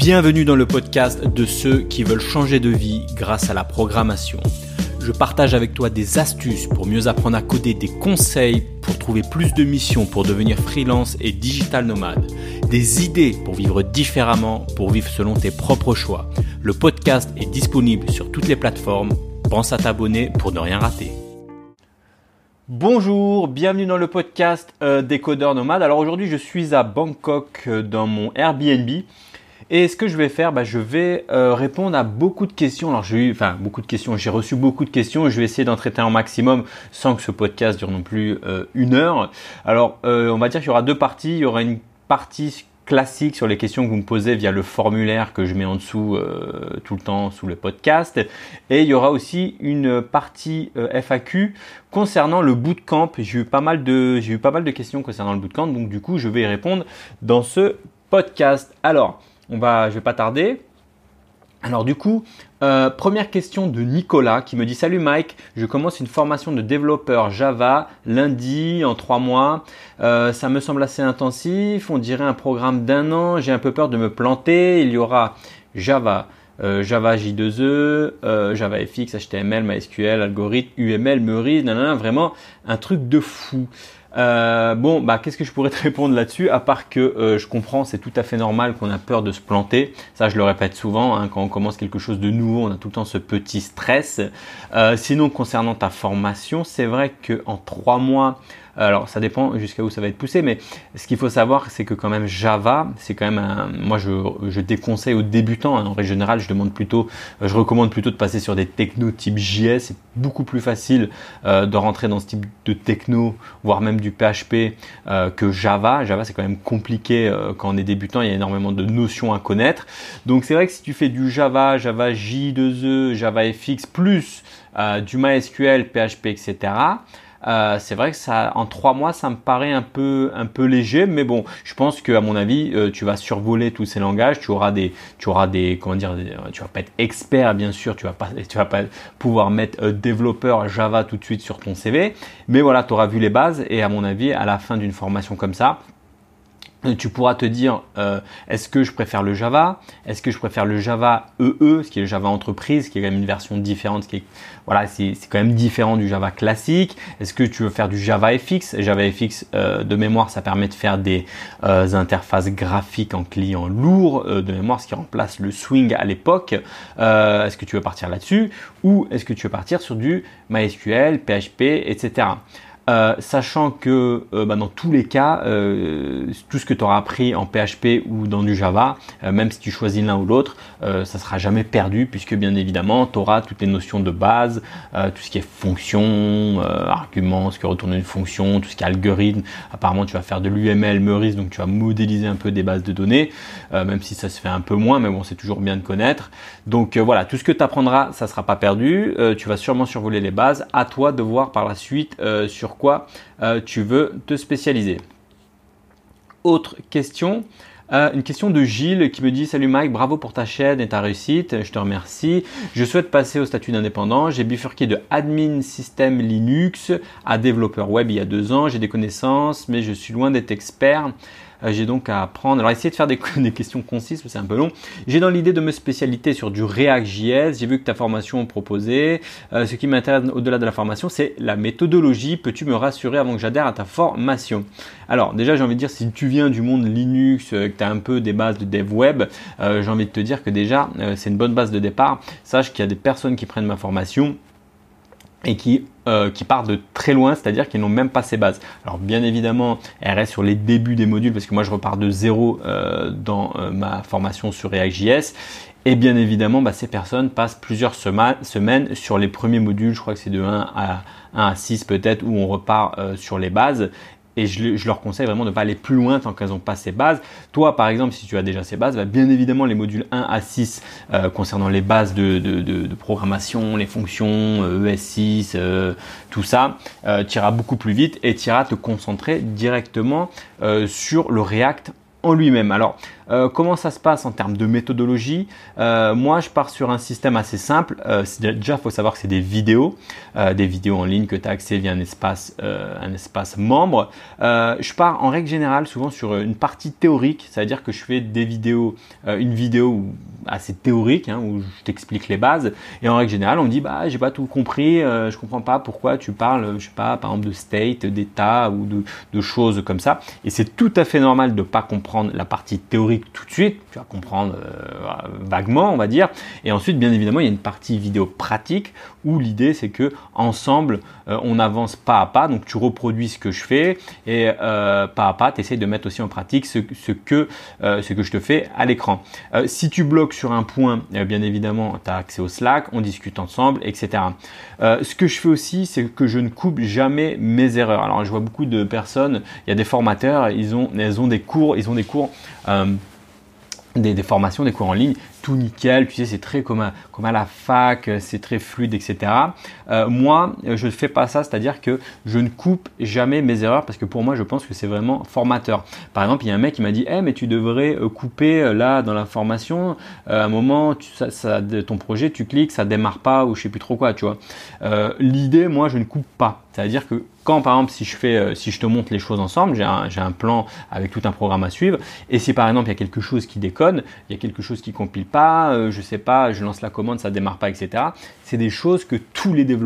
Bienvenue dans le podcast de ceux qui veulent changer de vie grâce à la programmation. Je partage avec toi des astuces pour mieux apprendre à coder, des conseils pour trouver plus de missions pour devenir freelance et digital nomade, des idées pour vivre différemment, pour vivre selon tes propres choix. Le podcast est disponible sur toutes les plateformes. Pense à t'abonner pour ne rien rater. Bonjour, bienvenue dans le podcast euh, des codeurs nomades. Alors aujourd'hui je suis à Bangkok euh, dans mon Airbnb et ce que je vais faire, bah, je vais euh, répondre à beaucoup de questions. Alors j'ai eu, enfin beaucoup de questions, j'ai reçu beaucoup de questions je vais essayer d'en traiter un maximum sans que ce podcast dure non plus euh, une heure. Alors euh, on va dire qu'il y aura deux parties. Il y aura une partie classique sur les questions que vous me posez via le formulaire que je mets en dessous tout le temps sous le podcast. Et il y aura aussi une partie FAQ concernant le bootcamp. J'ai eu pas mal de j'ai eu pas mal de questions concernant le bootcamp, donc du coup je vais y répondre dans ce podcast. Alors on va, je vais pas tarder. Alors du coup, euh, première question de Nicolas qui me dit Salut Mike, je commence une formation de développeur Java lundi en trois mois. Euh, ça me semble assez intensif, on dirait un programme d'un an. J'ai un peu peur de me planter. Il y aura Java, euh, Java J2E, Java FX, HTML, MySQL, algorithme, UML, Meurice, vraiment un truc de fou. Euh, bon, bah, qu'est-ce que je pourrais te répondre là-dessus À part que euh, je comprends, c'est tout à fait normal qu'on a peur de se planter. Ça, je le répète souvent. Hein, quand on commence quelque chose de nouveau, on a tout le temps ce petit stress. Euh, sinon, concernant ta formation, c'est vrai que en trois mois, alors ça dépend jusqu'à où ça va être poussé, mais ce qu'il faut savoir, c'est que quand même Java, c'est quand même un, moi je, déconseille aux débutants. Hein. en règle générale, je demande plutôt, je recommande plutôt de passer sur des technos type JS. C'est beaucoup plus facile euh, de rentrer dans ce type de techno, voire même du PHP euh, que Java. Java c'est quand même compliqué euh, quand on est débutant. Il y a énormément de notions à connaître. Donc c'est vrai que si tu fais du Java, Java J2E, Java FX plus du MySQL, PHP, etc. Euh, c'est vrai que ça, en trois mois, ça me paraît un peu, un peu léger, mais bon, je pense que à mon avis, euh, tu vas survoler tous ces langages. Tu auras des, tu auras des, comment dire, tu vas pas être expert, bien sûr. Tu vas pas, tu vas pas pouvoir mettre euh, développeur Java tout de suite sur ton CV, mais voilà, tu auras vu les bases. Et à mon avis, à la fin d'une formation comme ça, tu pourras te dire euh, est-ce que je préfère le Java? Est-ce que je préfère le Java EE, e, ce qui est le Java entreprise, qui est quand même une version différente, qui est voilà, c'est quand même différent du Java classique. Est-ce que tu veux faire du Java FX Java FX euh, de mémoire, ça permet de faire des euh, interfaces graphiques en client lourd de mémoire, ce qui remplace le Swing à l'époque. est-ce que tu veux partir là-dessus? Ou est-ce que tu veux partir sur du MySQL, PHP, etc. Euh, sachant que euh, bah, dans tous les cas, euh, tout ce que tu auras appris en PHP ou dans du Java, même si tu choisis l'un ou l'autre, ça sera jamais perdu puisque bien évidemment, tu auras toutes les notions de base, tout ce qui est fonction, argument, ce que retourne une fonction, tout ce qui est algorithme. Apparemment, tu vas faire de l'UML, Meurice, donc tu vas modéliser un peu des bases de données, même si ça se fait un peu moins, mais bon, c'est toujours bien de connaître. Donc voilà, tout ce que tu apprendras, ça sera pas perdu. tu vas sûrement survoler les bases. À toi de voir par la suite sur euh, tu veux te spécialiser. Autre question. Euh, une question de Gilles qui me dit Salut Mike, bravo pour ta chaîne et ta réussite, je te remercie. Je souhaite passer au statut d'indépendant. J'ai bifurqué de admin système Linux à développeur web il y a deux ans. J'ai des connaissances, mais je suis loin d'être expert. Euh, j'ai donc à apprendre. Alors, essayer de faire des, questions concises, c'est un peu long. J'ai dans l'idée de me spécialiser sur du React.js. J'ai vu que ta formation proposée. Euh, ce qui m'intéresse au-delà de la formation, c'est la méthodologie. Peux-tu me rassurer avant que j'adhère à ta formation? Alors, déjà, j'ai envie de dire, si tu viens du monde Linux, euh, que tu as un peu des bases de dev web, j'ai envie de te dire que déjà, c'est une bonne base de départ. Sache qu'il y a des personnes qui prennent ma formation et qui, euh, qui partent de très loin, c'est-à-dire qu'ils n'ont même pas ces bases. Alors bien évidemment, elle reste sur les débuts des modules parce que moi je repars de zéro euh, dans euh, ma formation sur React.js. Et bien évidemment, bah, ces personnes passent plusieurs semaines sur les premiers modules, je crois que c'est de 1 à, 1 à 6 peut-être, où on repart euh, sur les bases. Et je, leur conseille vraiment de ne pas aller plus loin tant qu'elles n'ont pas ces bases. Toi, par exemple, si tu as déjà ces bases, bah, bien évidemment, les modules 1 à 6 euh, concernant les bases de, programmation, les fonctions, ES6, euh, e euh, tout ça, tu iras beaucoup plus vite et tu iras te concentrer directement sur le React lui-même. Alors, euh, comment ça se passe en termes de méthodologie euh, Moi, je pars sur un système assez simple. Euh, déjà, faut savoir que c'est des vidéos, des vidéos en ligne que tu as accès via un espace, un espace membre. je pars en règle générale souvent sur une partie théorique, c'est-à-dire que je fais des vidéos, une vidéo assez théorique hein, où je t'explique les bases. Et en règle générale, on me dit bah j'ai pas tout compris, je comprends pas pourquoi tu parles, je sais pas, par exemple de state, d'état ou de, de choses comme ça. Et c'est tout à fait normal de pas comprendre la partie théorique tout de suite, tu vas comprendre euh, vaguement, on va dire. Et ensuite, bien évidemment, il y a une partie vidéo pratique où l'idée c'est que ensemble, euh, on avance pas à pas. Donc tu reproduis ce que je fais et euh, pas à pas, tu essayes de mettre aussi en pratique ce, que, ce que je te fais à l'écran. si tu bloques sur un point, bien évidemment, tu as accès au Slack, on discute ensemble, etc. ce que je fais aussi, c'est que je ne coupe jamais mes erreurs. Alors je vois beaucoup de personnes, il y a des formateurs, ils ont, ont des cours, ils ont des cours des, formations, des cours en ligne, tout nickel, tu sais, c'est très comme à, comme à la fac, c'est très fluide, etc. Euh, moi, je ne fais pas ça, c'est-à-dire que je ne coupe jamais mes erreurs parce que pour moi, je pense que c'est vraiment formateur. Par exemple, il y a un mec qui m'a dit, eh, mais tu devrais euh, couper euh, là dans la formation, à un moment, ton projet, tu cliques, ça démarre pas ou je sais plus trop quoi, tu vois. L'idée, moi, je ne coupe pas. C'est-à-dire que quand par exemple si je fais, si je te montre les choses ensemble, j'ai un, plan avec tout un programme à suivre, et si par exemple il y a quelque chose qui déconne, il y a quelque chose qui compile pas, je sais pas, je lance la commande, ça démarre pas, etc. C'est des choses que tous les développeurs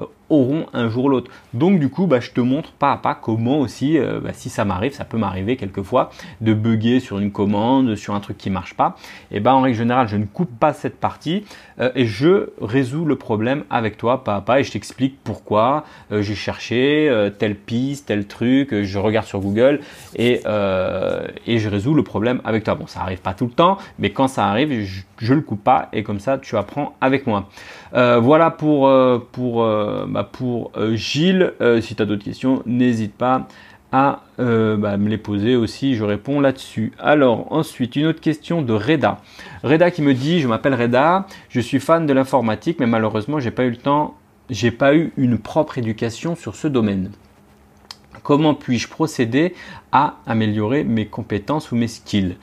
euh, auront un jour ou l'autre. Donc du coup, bah, je te montre pas à pas comment aussi, euh, bah, si ça m'arrive, ça peut m'arriver quelquefois, de bugger sur une commande, sur un truc qui marche pas. Et ben en règle générale, je ne coupe pas cette partie euh, et je résous le problème avec toi pas à pas et je t'explique pourquoi euh, j'ai cherché telle piste, tel truc, je regarde sur Google et, je résous le problème avec toi. Bon, ça arrive pas tout le temps, mais quand ça arrive, je, je le coupe pas et comme ça, tu apprends avec moi. voilà pour bah, pour euh, Gilles. Euh, si tu as d'autres questions, n'hésite pas à euh, bah, me les poser aussi, je réponds là-dessus. Alors ensuite, une autre question de Reda. Reda qui me dit, je m'appelle Reda, je suis fan de l'informatique, mais malheureusement, j'ai pas eu le temps, j'ai pas eu une propre éducation sur ce domaine. Comment puis-je procéder améliorer mes compétences ou mes skills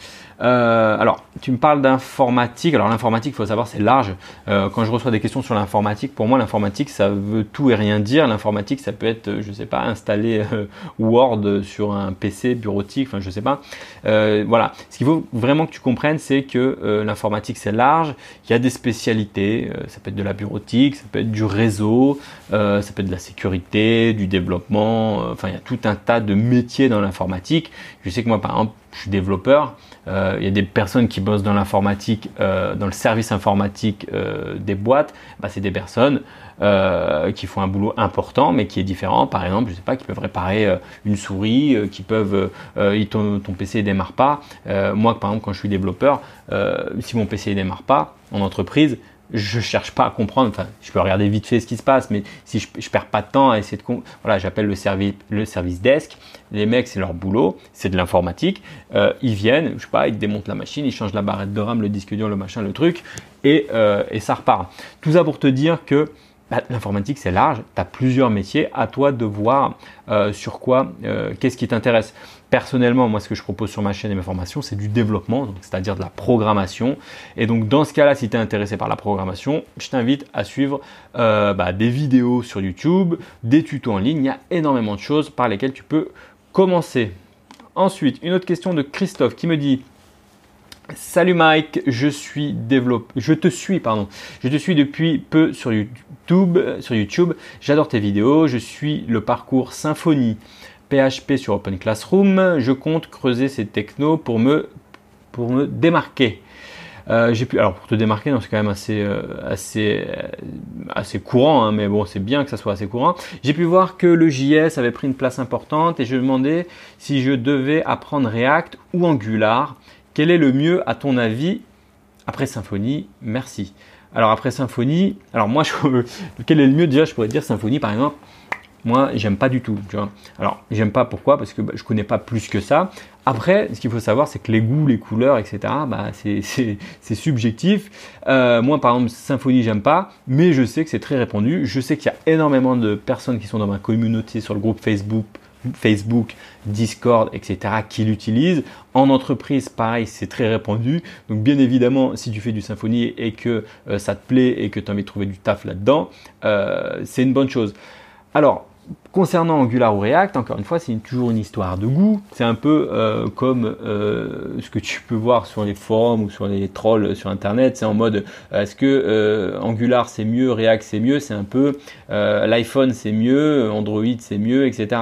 euh, alors, tu me parles d'informatique. Alors, l'informatique, il faut savoir, c'est large. Euh, quand je reçois des questions sur l'informatique, pour moi, l'informatique, ça veut tout et rien dire. L'informatique, ça peut être, je sais pas, installer euh, Word sur un PC bureautique, enfin, je sais pas. voilà. Ce qu'il faut vraiment que tu comprennes, c'est que l'informatique, c'est large. Il y a des spécialités. ça peut être de la bureautique, ça peut être du réseau, ça peut être de la sécurité, du développement. Enfin, il y a tout un tas de métiers dans l'informatique. Je sais que moi, par exemple, je suis développeur. Euh, il y a des personnes qui bossent dans l'informatique, euh, dans le service informatique euh, des boîtes. Bah, c'est des personnes qui font un boulot important, mais qui est différent. Par exemple, je sais pas, qui peuvent réparer une souris, qui peuvent, ton, PC ne démarre pas. moi, par exemple, quand je suis développeur, si mon PC ne démarre pas en entreprise, je cherche pas à comprendre. Enfin, je peux regarder vite fait ce qui se passe, mais si je, je perds pas de temps à essayer de voilà, j'appelle le service le service desk. Les mecs, c'est leur boulot, c'est de l'informatique. Euh, ils viennent, je sais pas, ils démontent la machine, ils changent la barrette de RAM, le disque dur, le machin, le truc, et, euh, et ça repart. Tout ça pour te dire que bah, l'informatique c'est large, tu as plusieurs métiers, à toi de voir euh, sur quoi, euh, qu'est-ce qui t'intéresse. Personnellement, moi ce que je propose sur ma chaîne et mes formations, c'est du développement, c'est-à-dire de la programmation. Et donc dans ce cas-là, si tu es intéressé par la programmation, je t'invite à suivre euh, bah, des vidéos sur YouTube, des tutos en ligne, il y a énormément de choses par lesquelles tu peux commencer. Ensuite, une autre question de Christophe qui me dit Salut Mike, je suis développeur, je te suis pardon, je te suis depuis peu sur YouTube. J'adore tes vidéos, je suis le parcours Symfony PHP sur Open Classroom. Je compte creuser ces technos pour me pour me démarquer. Euh, j'ai pu, alors pour te démarquer, c'est quand même assez, euh, assez, euh, assez courant, hein, mais bon, c'est bien que ça soit assez courant. J'ai pu voir que le JS avait pris une place importante et je me demandais si je devais apprendre React ou Angular quel est le mieux à ton avis après Symfony Merci. Alors après Symfony, alors moi, je, quel est le mieux déjà Je pourrais dire Symfony par exemple. Moi, j'aime pas du tout. Alors, j'aime pas pourquoi? Parce que bah, je connais pas plus que ça. Après, ce qu'il faut savoir, c'est que les goûts, les couleurs, etc., bah, c'est subjectif. Euh, moi, par exemple, Symfony, j'aime pas, mais je sais que c'est très répandu. Je sais qu'il y a énormément de personnes qui sont dans ma communauté sur le groupe Facebook Facebook, Discord, etc. qui l'utilisent. En entreprise, pareil, c'est très répandu. Donc bien évidemment, si tu fais du Symfony et que euh, ça te plaît et que tu as envie de trouver du taf là-dedans, euh, c'est une bonne chose. Alors, Concernant Angular ou React, encore une fois, c'est toujours une histoire de goût. C'est un peu euh, comme euh, ce que tu peux voir sur les forums ou sur les trolls sur Internet. C'est en mode, euh, est-ce que Angular c'est mieux, React c'est mieux? C'est un peu l'iPhone c'est mieux, Android c'est mieux, etc.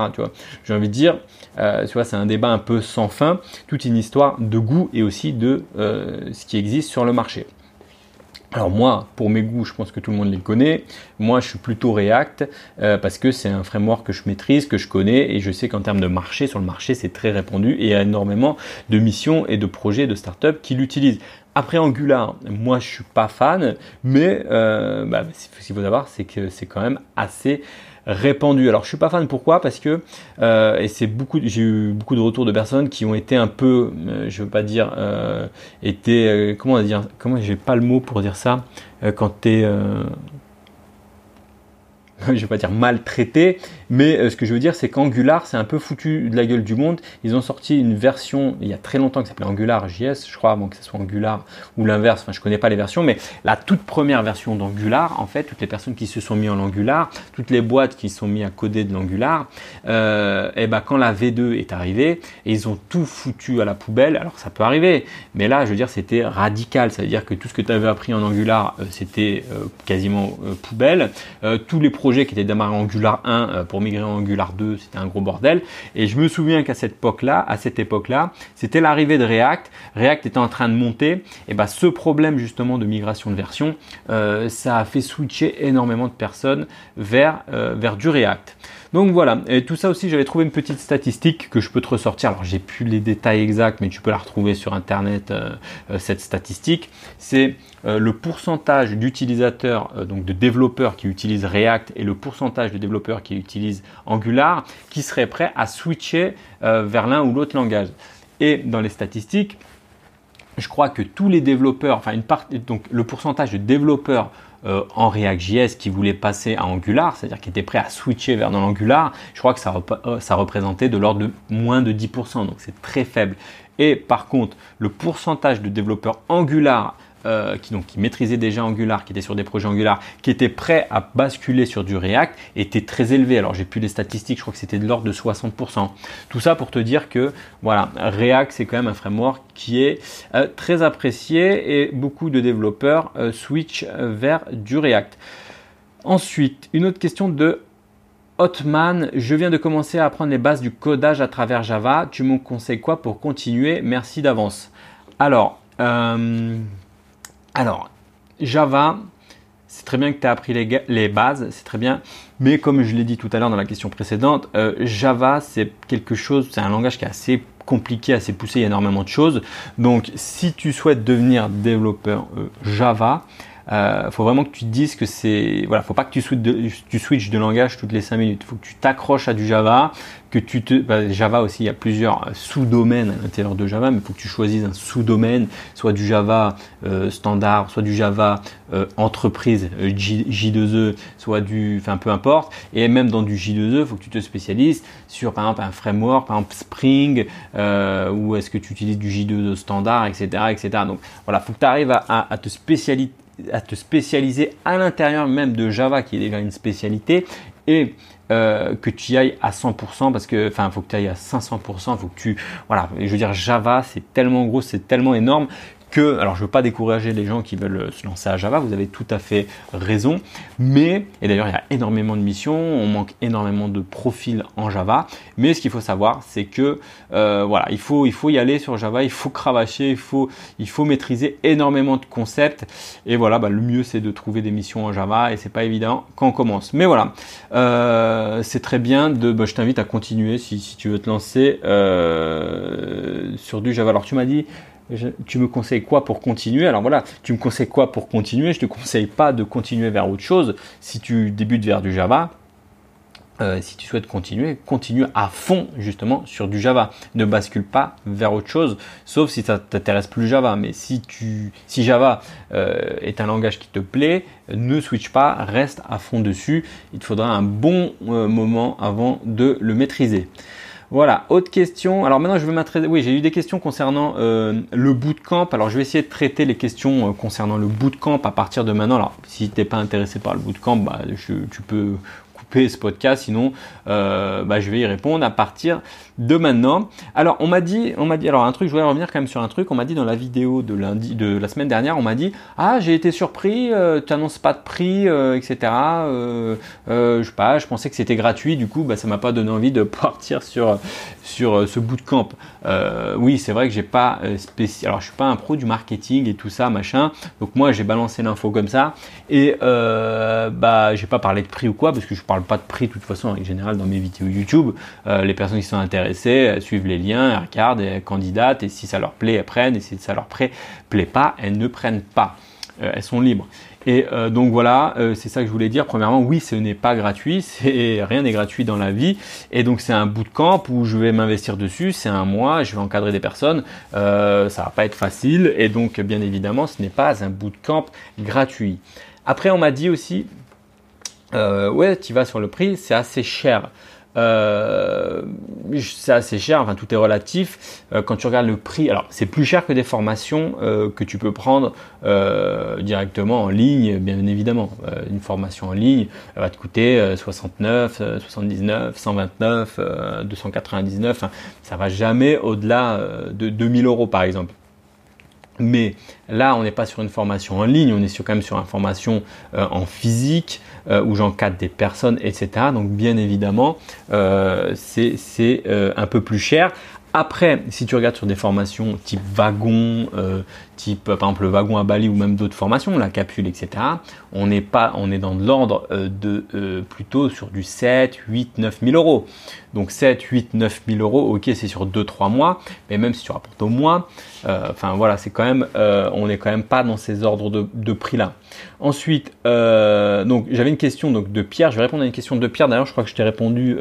J'ai envie de dire, tu vois, c'est un débat un peu sans fin. Toute une histoire de goût et aussi de ce qui existe sur le marché. Alors moi, pour mes goûts, je pense que tout le monde les connaît. Moi, je suis plutôt React euh, parce que c'est un framework que je maîtrise, que je connais et je sais qu'en termes de marché, sur le marché, c'est très répandu et il y a énormément de missions et de projets de start-up qui l'utilisent. Après Angular, moi je suis pas fan, mais euh, bah, ce qu'il faut savoir, c'est que c'est quand même assez répandu. Alors je suis pas fan pourquoi? Parce que euh, et c'est beaucoup j'ai eu beaucoup de retours de personnes qui ont été un peu euh, je veux pas dire euh, euh, comment dire comment j'ai pas le mot pour dire ça quand tu es je vais pas dire maltraité, mais euh, ce que je veux dire, c'est qu'Angular, c'est un peu foutu de la gueule du monde. Ils ont sorti une version il y a très longtemps qui s'appelait Angular JS, je crois, avant que ce soit Angular ou l'inverse. Enfin, je connais pas les versions, mais la toute première version d'Angular, en fait, toutes les personnes qui se sont mis en Angular, toutes les boîtes qui sont mis à coder de l'Angular, euh, et ben quand la V2 est arrivée, ils ont tout foutu à la poubelle. Alors ça peut arriver, mais là, je veux dire, c'était radical. Ça veut dire que tout ce que tu avais appris en Angular, euh, c'était quasiment poubelle. tous les projets qui était démarré en Angular 1 euh, pour migrer en Angular 2, c'était un gros bordel. Et je me souviens qu'à cette époque-là, à cette époque-là, c'était l'arrivée de React. React était en train de monter. Et bah, ce problème justement de migration de version, euh, ça a fait switcher énormément de personnes vers, euh, vers du React. Donc voilà, et tout ça aussi, j'avais trouvé une petite statistique que je peux te ressortir. Alors j'ai plus les détails exacts, mais tu peux la retrouver sur internet euh, euh, cette statistique. C'est euh, le pourcentage d'utilisateurs, donc de développeurs qui utilisent React et le pourcentage de développeurs qui utilisent Angular, qui seraient prêts à switcher vers l'un ou l'autre langage. Et dans les statistiques, je crois que tous les développeurs, enfin une partie, donc le pourcentage de développeurs euh, en React.js qui voulait passer à Angular, c'est-à-dire qui était prêt à switcher vers dans l'Angular, je crois que ça, euh, ça représentait de l'ordre de moins de 10%, donc c'est très faible. Et par contre, le pourcentage de développeurs Angular euh, qui, donc, qui maîtrisaient déjà Angular, qui étaient sur des projets Angular, qui étaient prêts à basculer sur du React, était très élevé. Alors j'ai plus les statistiques, je crois que c'était de l'ordre de 60%. Tout ça pour te dire que voilà, React c'est quand même un framework qui est euh, très apprécié et beaucoup de développeurs euh, switch vers du React. Ensuite, une autre question de Hotman, je viens de commencer à apprendre les bases du codage à travers Java. Tu me conseilles quoi pour continuer? Merci d'avance. Alors, alors, Java, c'est très bien que tu as appris les, bases, c'est très bien. Mais comme je l'ai dit tout à l'heure dans la question précédente, euh, Java, c'est quelque chose, c'est un langage qui est assez compliqué, assez poussé, il y a énormément de choses. Donc, si tu souhaites devenir développeur euh, Java, euh, faut vraiment que tu te dises que c'est voilà, faut pas que tu switches de, langage toutes les 5 minutes. Faut que tu t'accroches à du Java, que tu bah, Java aussi, il y a plusieurs sous-domaines à l'intérieur de Java, mais faut que tu choisisses un sous-domaine, soit du Java euh, standard, soit du Java euh, entreprise J, 2 e soit du enfin peu importe. Et même dans du J2E, il faut que tu te spécialises sur par exemple un framework, par exemple Spring, ou est-ce que tu utilises du J2E standard, etc., etc. Donc voilà, faut que tu arrives à te spécialiser à te spécialiser à l'intérieur même de Java qui est déjà une spécialité et euh, que tu y ailles à 100% parce que enfin faut que tu ailles à 500% faut que tu voilà. Je veux dire Java c'est tellement gros c'est tellement énorme alors je ne veux pas décourager les gens qui veulent se lancer à Java, vous avez tout à fait raison, mais, et d'ailleurs il y a énormément de missions, on manque énormément de profils en Java, mais ce qu'il faut savoir, c'est que euh, voilà, il faut, y aller sur Java, il faut cravacher, il faut, maîtriser énormément de concepts, et voilà, bah, le mieux c'est de trouver des missions en Java, et c'est pas évident quand on commence. Mais voilà, euh, c'est très bien, de, bah, je t'invite à continuer si, tu veux te lancer euh, sur du Java. Alors tu m'as dit, tu me conseilles quoi pour continuer? Alors voilà, tu me conseilles quoi pour continuer? Je te conseille pas de continuer vers autre chose si tu débutes vers du Java. euh, si tu souhaites continuer, continue à fond justement sur du Java. Ne bascule pas vers autre chose, sauf si ça t'intéresse plus Java. Mais si Java euh, est un langage qui te plaît, ne switch pas, reste à fond dessus. Il te faudra un bon euh, moment avant de le maîtriser. Voilà, autre question. Alors maintenant, je vais m'intéresser. Oui, j'ai eu des questions concernant le bootcamp. Alors, je vais essayer de traiter les questions concernant le bootcamp à partir de maintenant. Alors, si tu n'es pas intéressé par le bootcamp, bah, tu peux ce podcast, sinon euh, bah, je vais y répondre à partir de maintenant. Alors on m'a dit, on m'a dit, alors un truc, je voulais revenir quand même sur un truc, on m'a dit dans la vidéo de lundi, de la semaine dernière, on m'a dit, ah j'ai été surpris, euh, tu annonces pas de prix, euh, etc. je sais pas, je pensais que c'était gratuit, du coup bah, ça m'a pas donné envie de partir sur sur ce bootcamp. Oui c'est vrai que j'ai pas spécial, alors je suis pas un pro du marketing et tout ça machin, donc moi j'ai balancé l'info comme ça et bah j'ai pas parlé de prix ou quoi parce que je parle pas de prix de toute façon en général dans mes vidéos YouTube. Euh, les personnes qui sont intéressées suivent les liens, elles regardent, elles candidatent et si ça leur plaît, elles prennent et si ça leur plaît, pas, elles ne prennent pas. Euh, elles sont libres. Et euh, donc voilà, c'est ça que je voulais dire. Premièrement, oui, ce n'est pas gratuit, rien n'est gratuit dans la vie. Et donc c'est un bootcamp où je vais m'investir dessus. C'est un mois, je vais encadrer des personnes. ça va pas être facile. Et donc bien évidemment, ce n'est pas un bootcamp gratuit. Après, on m'a dit aussi, euh, ouais, tu vas sur le prix, c'est assez cher. Euh, c'est assez cher, enfin tout est relatif. Euh, quand tu regardes le prix, alors c'est plus cher que des formations euh, que tu peux prendre euh, directement en ligne, bien évidemment. une formation en ligne elle va te coûter 69, 79, 129, 299. ça va jamais au-delà de 2000 euros par exemple. Mais là, on n'est pas sur une formation en ligne, on est sur, quand même sur une formation euh, en physique euh, où j'encadre des personnes, etc. Donc bien évidemment, euh, c'est un peu plus cher. Après, si tu regardes sur des formations type wagon, type par exemple le wagon à Bali ou même d'autres formations, la capsule, etc., on n'est pas, on est dans l'ordre de plutôt sur du 7, 8, 9 000 euros. Donc 7, 8, 9 000 euros, ok, c'est sur 2-3 mois, mais même si tu rapportes au mois, euh, enfin voilà, c'est quand même, euh, on n'est quand même pas dans ces ordres de, prix là. Ensuite, euh, donc j'avais une question donc de Pierre, je vais répondre à une question de Pierre. D'ailleurs, je crois que je t'ai répondu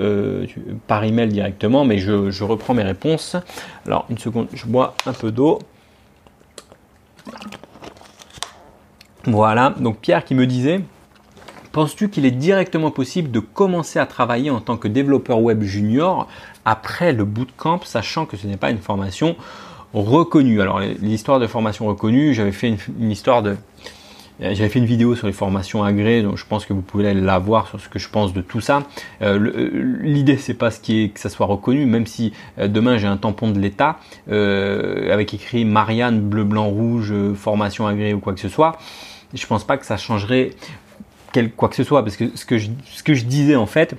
par email directement, mais je reprends mes réponses. Alors une seconde, je bois un peu d'eau. Voilà, donc Pierre qui me disait. Penses-tu qu'il est directement possible de commencer à travailler en tant que développeur web junior après le bootcamp, sachant que ce n'est pas une formation reconnue? Alors l'histoire de formation reconnue, j'avais fait une, histoire de... J'avais fait une vidéo sur les formations agréées, donc je pense que vous pouvez la voir sur ce que je pense de tout ça. Euh, euh, l'idée, c'est pas ce qui est que ça soit reconnu, même si euh, demain j'ai un tampon de l'État avec écrit Marianne bleu blanc rouge formation agréée ou quoi que ce soit. Je pense pas que ça changerait quoi que ce soit, parce que ce que je, ce que je disais en fait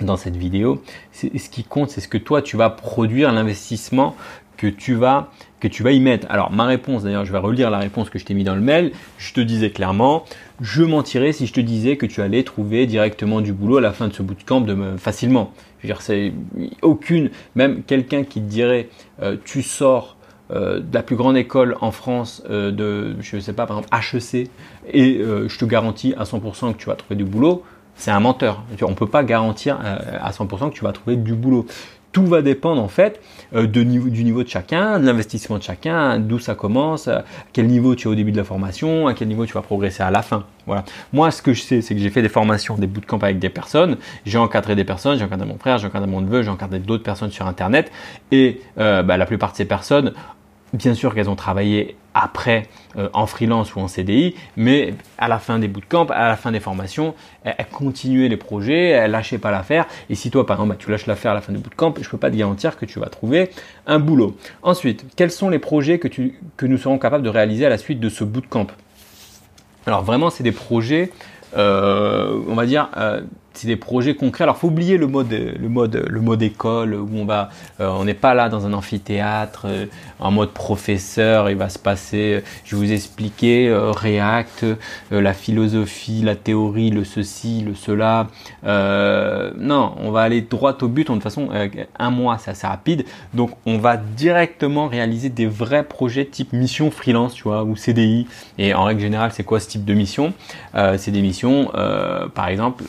dans cette vidéo, ce qui compte, c'est ce que toi tu vas produire, l'investissement que tu vas que tu vas y mettre. Alors ma réponse, d'ailleurs, je vais relire la réponse que je t'ai mis dans le mail. Je te disais clairement, je mentirais si je te disais que tu allais trouver directement du boulot à la fin de ce bootcamp de me, facilement. Je veux c'est aucune, même quelqu'un qui dirait, euh, tu sors euh, de la plus grande école en France euh, de, je sais pas, par exemple HEC, et je te garantis à 100% que tu vas trouver du boulot, c'est un menteur. On ne peut pas garantir à 100% que tu vas trouver du boulot. Tout va dépendre en fait niveau, du niveau de chacun, de l'investissement de chacun, d'où ça commence, à quel niveau tu es au début de la formation, à quel niveau tu vas progresser à la fin. Voilà. Moi, ce que je sais, c'est que j'ai fait des formations, des bootcamps avec des personnes. J'ai encadré des personnes, j'ai encadré mon frère, j'ai encadré mon neveu, j'ai encadré d'autres personnes sur Internet. Et bah, la plupart de ces personnes Bien sûr qu'elles ont travaillé après euh, en freelance ou en CDI, mais à la fin des bootcamps, à la fin des formations, elles, continuaient les projets, elles lâchaient pas l'affaire. Et si toi, par exemple, bah, tu lâches l'affaire à la fin du bootcamp, je peux pas te garantir que tu vas trouver un boulot. Ensuite, quels sont les projets que, tu, que nous serons capables de réaliser à la suite de ce bootcamp? Alors vraiment, c'est des projets, euh, on va dire, euh, c'est des projets concrets. Alors, faut oublier le mode, le mode, le mode école où on va, euh, on n'est pas là dans un amphithéâtre euh, en mode professeur. Il va se passer, je vais vous expliquer euh, React, la philosophie, la théorie, le ceci, le cela. non, on va aller droit au but. De toute façon, un mois, c'est assez rapide. Donc, on va directement réaliser des vrais projets type mission freelance, tu vois, ou CDI. Et en règle générale, c'est quoi ce type de mission? C'est des missions, par exemple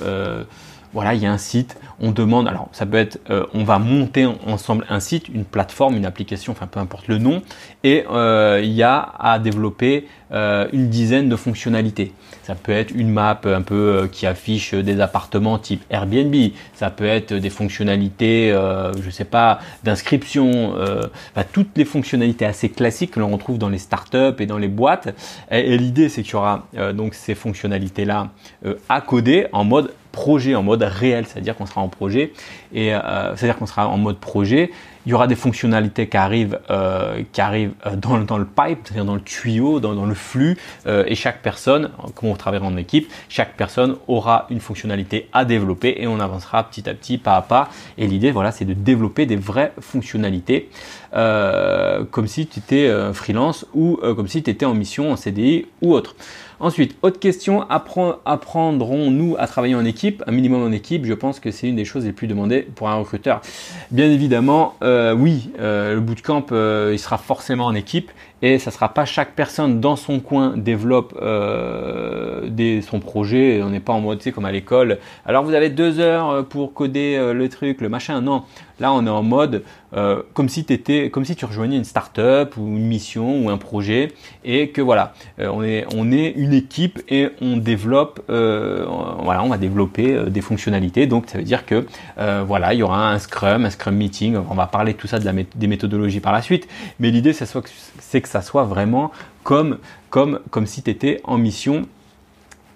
voilà, il y a un site, on demande, alors ça peut être, euh, on va monter ensemble un site, une plateforme, une application, enfin peu importe le nom, et euh, il y a à développer euh, une dizaine de fonctionnalités. Ça peut être une map un peu qui affiche des appartements type Airbnb, ça peut être des fonctionnalités, je sais pas, d'inscription, toutes les fonctionnalités assez classiques que l'on retrouve dans les startups et dans les boîtes. Et, l'idée c'est qu'il y aura donc ces fonctionnalités là à coder en mode projet, en mode réel, c'est-à-dire qu'on sera en projet et euh, c'est-à-dire qu'on sera en mode projet. Il y aura des fonctionnalités qui arrivent, euh, euh, dans, le pipe, c'est-à-dire dans le tuyau, dans, dans le flux, et chaque personne, comme on travaillera en équipe, chaque personne aura une fonctionnalité à développer et on avancera petit à petit, pas à pas. Et l'idée, voilà, c'est de développer des vraies fonctionnalités, comme si tu étais freelance ou comme si tu étais en mission, en CDI ou autre. Ensuite, autre question, apprendrons-nous à travailler en équipe Un minimum en équipe, je pense que c'est une des choses les plus demandées pour un recruteur. Bien évidemment, euh, oui, euh, le bootcamp, euh, il sera forcément en équipe et ça sera pas chaque personne dans son coin développe des, son projet. On n'est pas en mode, tu sais, comme à l'école. Alors vous avez deux heures pour coder le truc, le machin. Non, là on est en mode comme si étais, comme si tu rejoignais une start-up ou une mission ou un projet et que voilà, on est, on est une équipe et on développe, voilà, on va développer des fonctionnalités. Donc ça veut dire que voilà, il y aura un Scrum, un Scrum Meeting. On va parler tout ça de la, des méthodologies par la suite. Mais l'idée, c'est que ça soit vraiment comme, comme, comme si tu étais en mission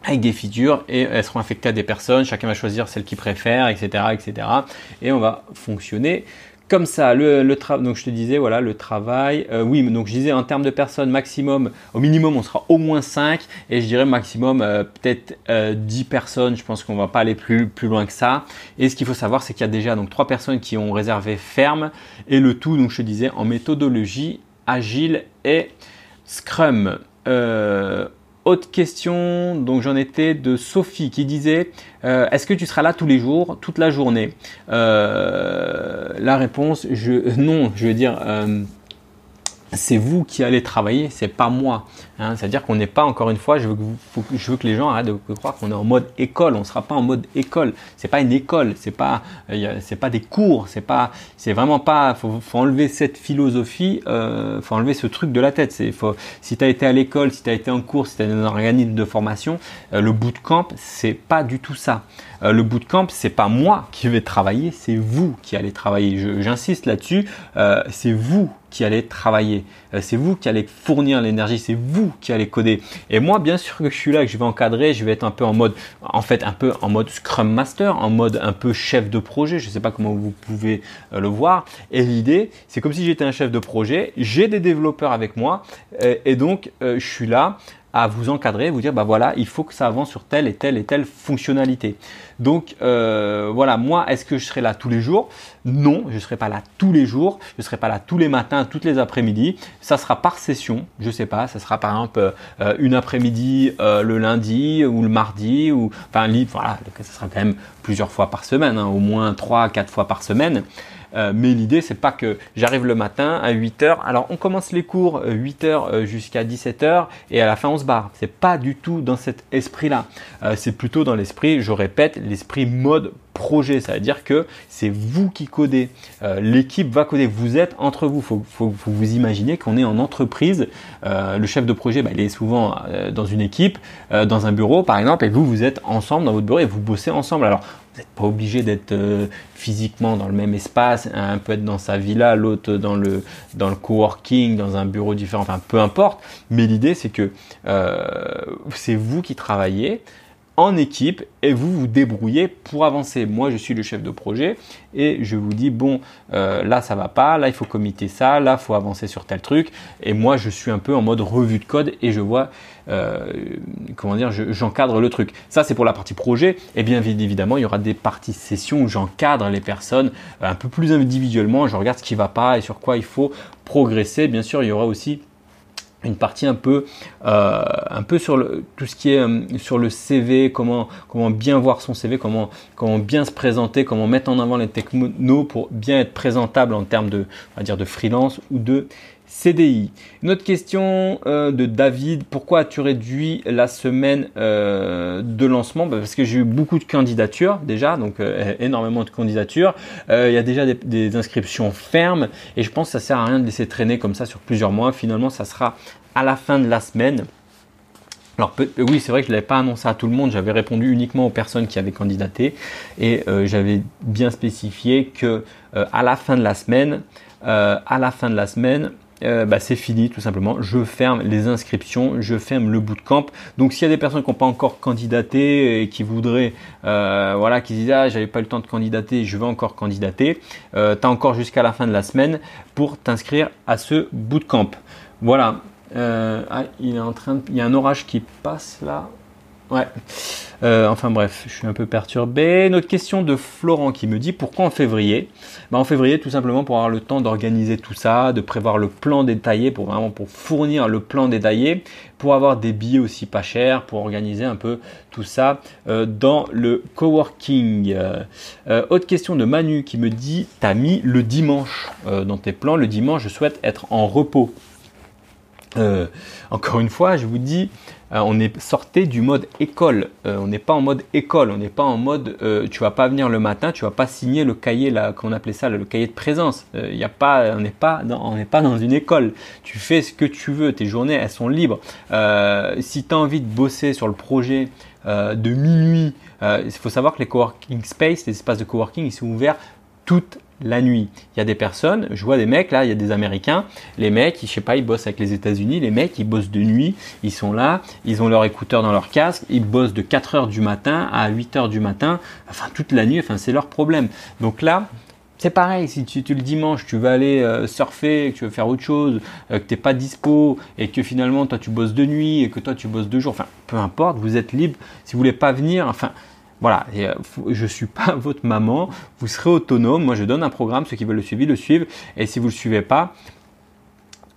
avec des features et elles seront affectées à des personnes. Chacun va choisir celle qu'il préfère, etc., etc. Et on va fonctionner comme ça, le, le donc je te disais, voilà, le travail. Euh, oui, donc je disais en termes de personnes, maximum, au minimum, on sera au moins 5 et je dirais maximum euh, peut-être 10 euh, personnes. Je pense qu'on va pas aller plus, plus loin que ça. Et ce qu'il faut savoir, c'est qu'il y a déjà donc trois personnes qui ont réservé ferme et le tout, donc je te disais, en méthodologie agile et Scrum. Autre question, donc j'en étais de Sophie qui disait euh, Est-ce que tu seras là tous les jours, toute la journée? Euh, La réponse, non, je veux dire, euh, c'est vous qui allez travailler, c'est pas moi. Hein. C'est-à-dire qu'on n'est pas, encore une fois, je veux, que je veux que les gens arrêtent de croire qu'on est en mode école. On ne sera pas en mode école. C'est pas une école, c'est pas, euh, c'est pas des cours, c'est pas, c'est vraiment pas. Faut, faut enlever cette philosophie, euh, faut enlever ce truc de la tête. Faut, si tu as été à l'école, si tu as été en cours, si tu as un organisme de formation, euh, le bootcamp, c'est pas du tout ça. Euh, le bootcamp, c'est pas moi qui vais travailler, c'est vous qui allez travailler. J'insiste là-dessus, euh, c'est vous qui allez travailler. Euh, c'est vous qui allez fournir l'énergie, c'est vous qui allez coder. Et moi, bien sûr que je suis là, que je vais encadrer, je vais être un peu en mode, en fait, un peu en mode Scrum Master, en mode un peu chef de projet. Je ne sais pas comment vous pouvez le voir. Et l'idée, c'est comme si j'étais un chef de projet. J'ai des développeurs avec moi, et donc je suis là à vous encadrer, vous dire bah voilà, il faut que ça avance sur telle et telle et telle fonctionnalité. Donc euh, voilà, moi, est-ce que je serai là tous les jours? Non, je ne serai pas là tous les jours, je ne serai pas là tous les matins, toutes les après-midi. Ça sera par session, je sais pas, ça sera par exemple euh, une après-midi euh, le lundi ou le mardi ou enfin voilà, ça sera quand même plusieurs fois par semaine, hein, au moins trois, quatre fois par semaine. Euh, mais l'idée, c'est pas que j'arrive le matin à 8h. Alors, on commence les cours 8h euh, euh, jusqu'à 17h et à la fin, on se barre. C'est pas du tout dans cet esprit-là. c'est plutôt dans l'esprit, je répète, l'esprit mode projet. Ça veut dire que c'est vous qui codez. L'équipe va coder. Vous êtes entre vous. Faut, faut, vous imaginer qu'on est en entreprise. le chef de projet, bah, il est souvent dans une équipe, dans un bureau par exemple, et vous, vous êtes ensemble dans votre bureau et vous bossez ensemble. Alors, vous n'êtes pas obligé d'être euh, physiquement dans le même espace, un peut être dans sa villa, l'autre dans le, dans le coworking, dans un bureau différent, enfin peu importe. Mais l'idée c'est que euh, c'est vous qui travaillez en équipe et vous vous débrouillez pour avancer. Moi, je suis le chef de projet et je vous dis bon, euh, là ça va pas, là il faut committer ça, là il faut avancer sur tel truc. Et moi, je suis un peu en mode revue de code et je vois euh, comment dire, j'encadre le truc. Ça, c'est pour la partie projet. Et bien évidemment, il y aura des parties sessions où j'encadre les personnes un peu plus individuellement. Je regarde ce qui va pas et sur quoi il faut progresser. Bien sûr, il y aura aussi une partie un peu, euh, un peu sur tout ce qui est euh, sur le CV, comment, comment bien voir son CV, comment, comment bien se présenter, comment mettre en avant les technos pour bien être présentable en termes de, on va dire de freelance ou de CDI. Une autre question euh, de David, pourquoi as-tu réduit la semaine euh, de lancement? Bah, Parce que j'ai eu beaucoup de candidatures déjà, donc euh, énormément de candidatures. Il y a déjà des, inscriptions fermes et je pense que ça sert à rien de laisser traîner comme ça sur plusieurs mois. Finalement, ça sera à la fin de la semaine. Alors oui, c'est vrai que je ne l'avais pas annoncé à tout le monde, j'avais répondu uniquement aux personnes qui avaient candidaté et j'avais bien spécifié que à la fin de la semaine, à la fin de la semaine, euh, bah, c'est fini tout simplement. Je ferme les inscriptions, je ferme le bootcamp. Donc s'il y a des personnes qui n'ont pas encore candidaté et qui voudraient, euh, voilà, qui disent ah j'avais pas eu le temps de candidater, je vais encore candidater, euh, tu as encore jusqu'à la fin de la semaine pour t'inscrire à ce bootcamp. Voilà. Ah, il est en train, il y a un orage qui passe là. Ouais. Euh, enfin bref, je suis un peu perturbé. Une autre question de Florent qui me dit pourquoi en février? Bah, En février, tout simplement pour avoir le temps d'organiser tout ça, de prévoir le plan détaillé, pour vraiment fournir le plan détaillé, pour avoir des billets aussi pas chers, pour organiser un peu tout ça euh, dans le coworking. Euh, autre question de Manu qui me dit t'as mis le dimanche dans tes plans. Le dimanche, je souhaite être en repos. encore une fois, je vous dis, euh, on est sorti du mode école. Euh, on n'est pas en mode école. On n'est pas en mode euh, tu vas pas venir le matin, tu vas pas signer le cahier là appelait ça le cahier de présence. Il a pas, on n'est pas, dans, une école. Tu fais ce que tu veux. Tes journées elles sont libres. si tu as envie de bosser sur le projet de minuit, il faut savoir que les coworking space, les espaces de coworking, ils sont ouverts toute la nuit. Il y a des personnes, je vois des mecs là, il y a des Américains, les mecs, je sais pas, ils bossent avec les États-Unis, les mecs, ils bossent de nuit, ils sont là, ils ont leur écouteur dans leur casque, ils bossent de 4 heures du matin à 8 heures du matin, enfin toute la nuit, enfin c'est leur problème. Donc là, c'est pareil, si tu, le dimanche, tu vas aller euh, surfer, que tu veux faire autre chose, euh, que tu n'es pas dispo et que finalement toi tu bosses de nuit et que toi tu bosses de jour, enfin peu importe, vous êtes libre. Si vous voulez pas venir, enfin voilà, euh, je ne suis pas votre maman, vous serez autonome. Moi, je donne un programme, ceux qui veulent le suivre, le suivent. Et si vous ne le suivez pas,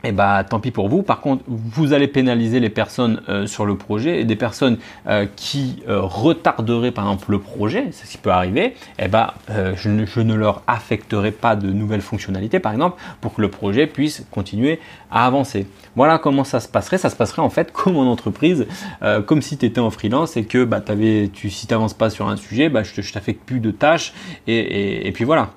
eh bah tant pis pour vous. Par contre, vous allez pénaliser les personnes euh, sur le projet et des personnes euh, qui euh, retarderaient par exemple le projet, c'est ce qui peut arriver. Eh bah, je ne, ne, leur affecterai pas de nouvelles fonctionnalités, par exemple, pour que le projet puisse continuer à avancer. Voilà comment ça se passerait. Ça se passerait en fait comme en entreprise, comme si tu étais en freelance et que bah, avais, tu, si tu n'avances pas sur un sujet, bah, je, je t'affecte plus de tâches et, et, et puis voilà.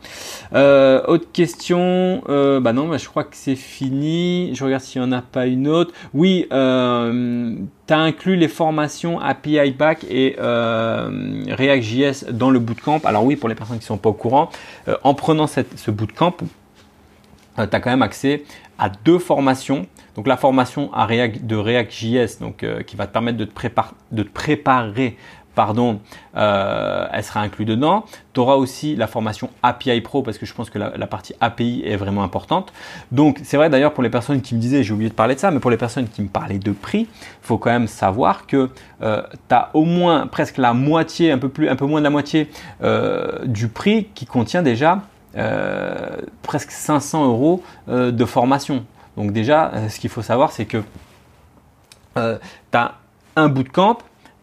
autre question, bah non, bah, je crois que c'est fini. Je regarde s'il n'y en a pas une autre. Oui, euh, tu as inclus les formations API Back et euh, React.js dans le bootcamp. Alors oui, pour les personnes qui ne sont pas au courant, euh, en prenant ce bootcamp, tu as quand même accès à deux formations. Donc la formation à React, de React.js, donc qui va te permettre de de te préparer pardon, euh, elle sera inclue dedans. Tu auras aussi la formation API Pro parce que je pense que la, partie API est vraiment importante. Donc c'est vrai d'ailleurs pour les personnes qui me disaient, j'ai oublié de parler de ça, mais pour les personnes qui me parlaient de prix, il faut quand même savoir que euh, tu as au moins presque la moitié, un peu, plus, un peu moins de la moitié euh, du prix qui contient déjà presque 500 euros de formation. Donc déjà, ce qu'il faut savoir, c'est que tu as un bootcamp,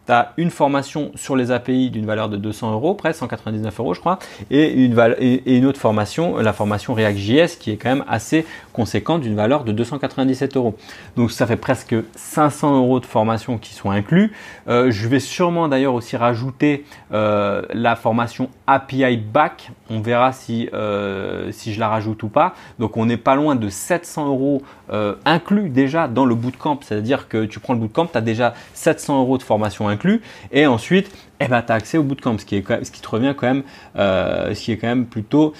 tu as une formation sur les API d'une valeur de 200 euros, presque 199 euros je crois, et une, autre formation, la formation React.js qui est quand même assez conséquente d'une valeur de 297 euros. Donc ça fait presque 500 euros de formation qui sont inclus. Euh, je vais sûrement d'ailleurs aussi rajouter euh, la formation API Back. On verra si, euh, si je la rajoute ou pas. Donc on n'est pas loin de 700 euros inclus déjà dans le bootcamp. C'est-à-dire que tu prends le bootcamp, tu as déjà 700 euros de formation inclus. Et ensuite, eh ben, tu as accès au bootcamp, ce qui, est, ce qui te revient quand même, ce qui est quand même plutôt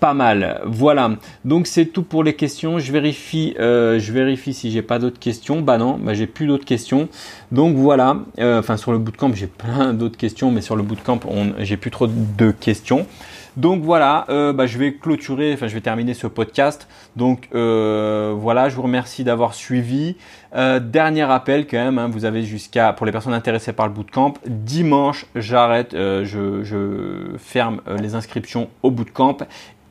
pas mal. Voilà. Donc c'est tout pour les questions. Je vérifie, euh, je vérifie si j'ai pas d'autres questions. Bah non, bah j'ai plus d'autres questions. Donc voilà. Euh, enfin sur le bootcamp j'ai plein d'autres questions, mais sur le bootcamp on, j'ai plus trop de questions. Donc voilà, euh, bah, je vais clôturer, enfin je vais terminer ce podcast. Donc voilà, je vous remercie d'avoir suivi. dernier rappel quand même, hein, vous avez jusqu'à, pour les personnes intéressées par le bootcamp, dimanche j'arrête, je, ferme les inscriptions au bootcamp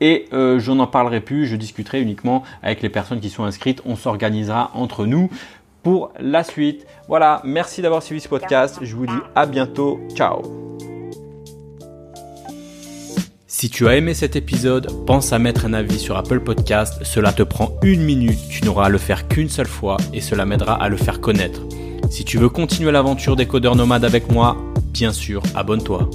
et euh, je n'en parlerai plus, je discuterai uniquement avec les personnes qui sont inscrites, on s'organisera entre nous pour la suite. Voilà, merci d'avoir suivi ce podcast, je vous dis à bientôt, ciao Si tu as aimé cet épisode, pense à mettre un avis sur Apple Podcast. Cela te prend une minute, tu n'auras à le faire qu'une seule fois et cela m'aidera à le faire connaître. Si tu veux continuer l'aventure des codeurs nomades avec moi, bien sûr, abonne-toi.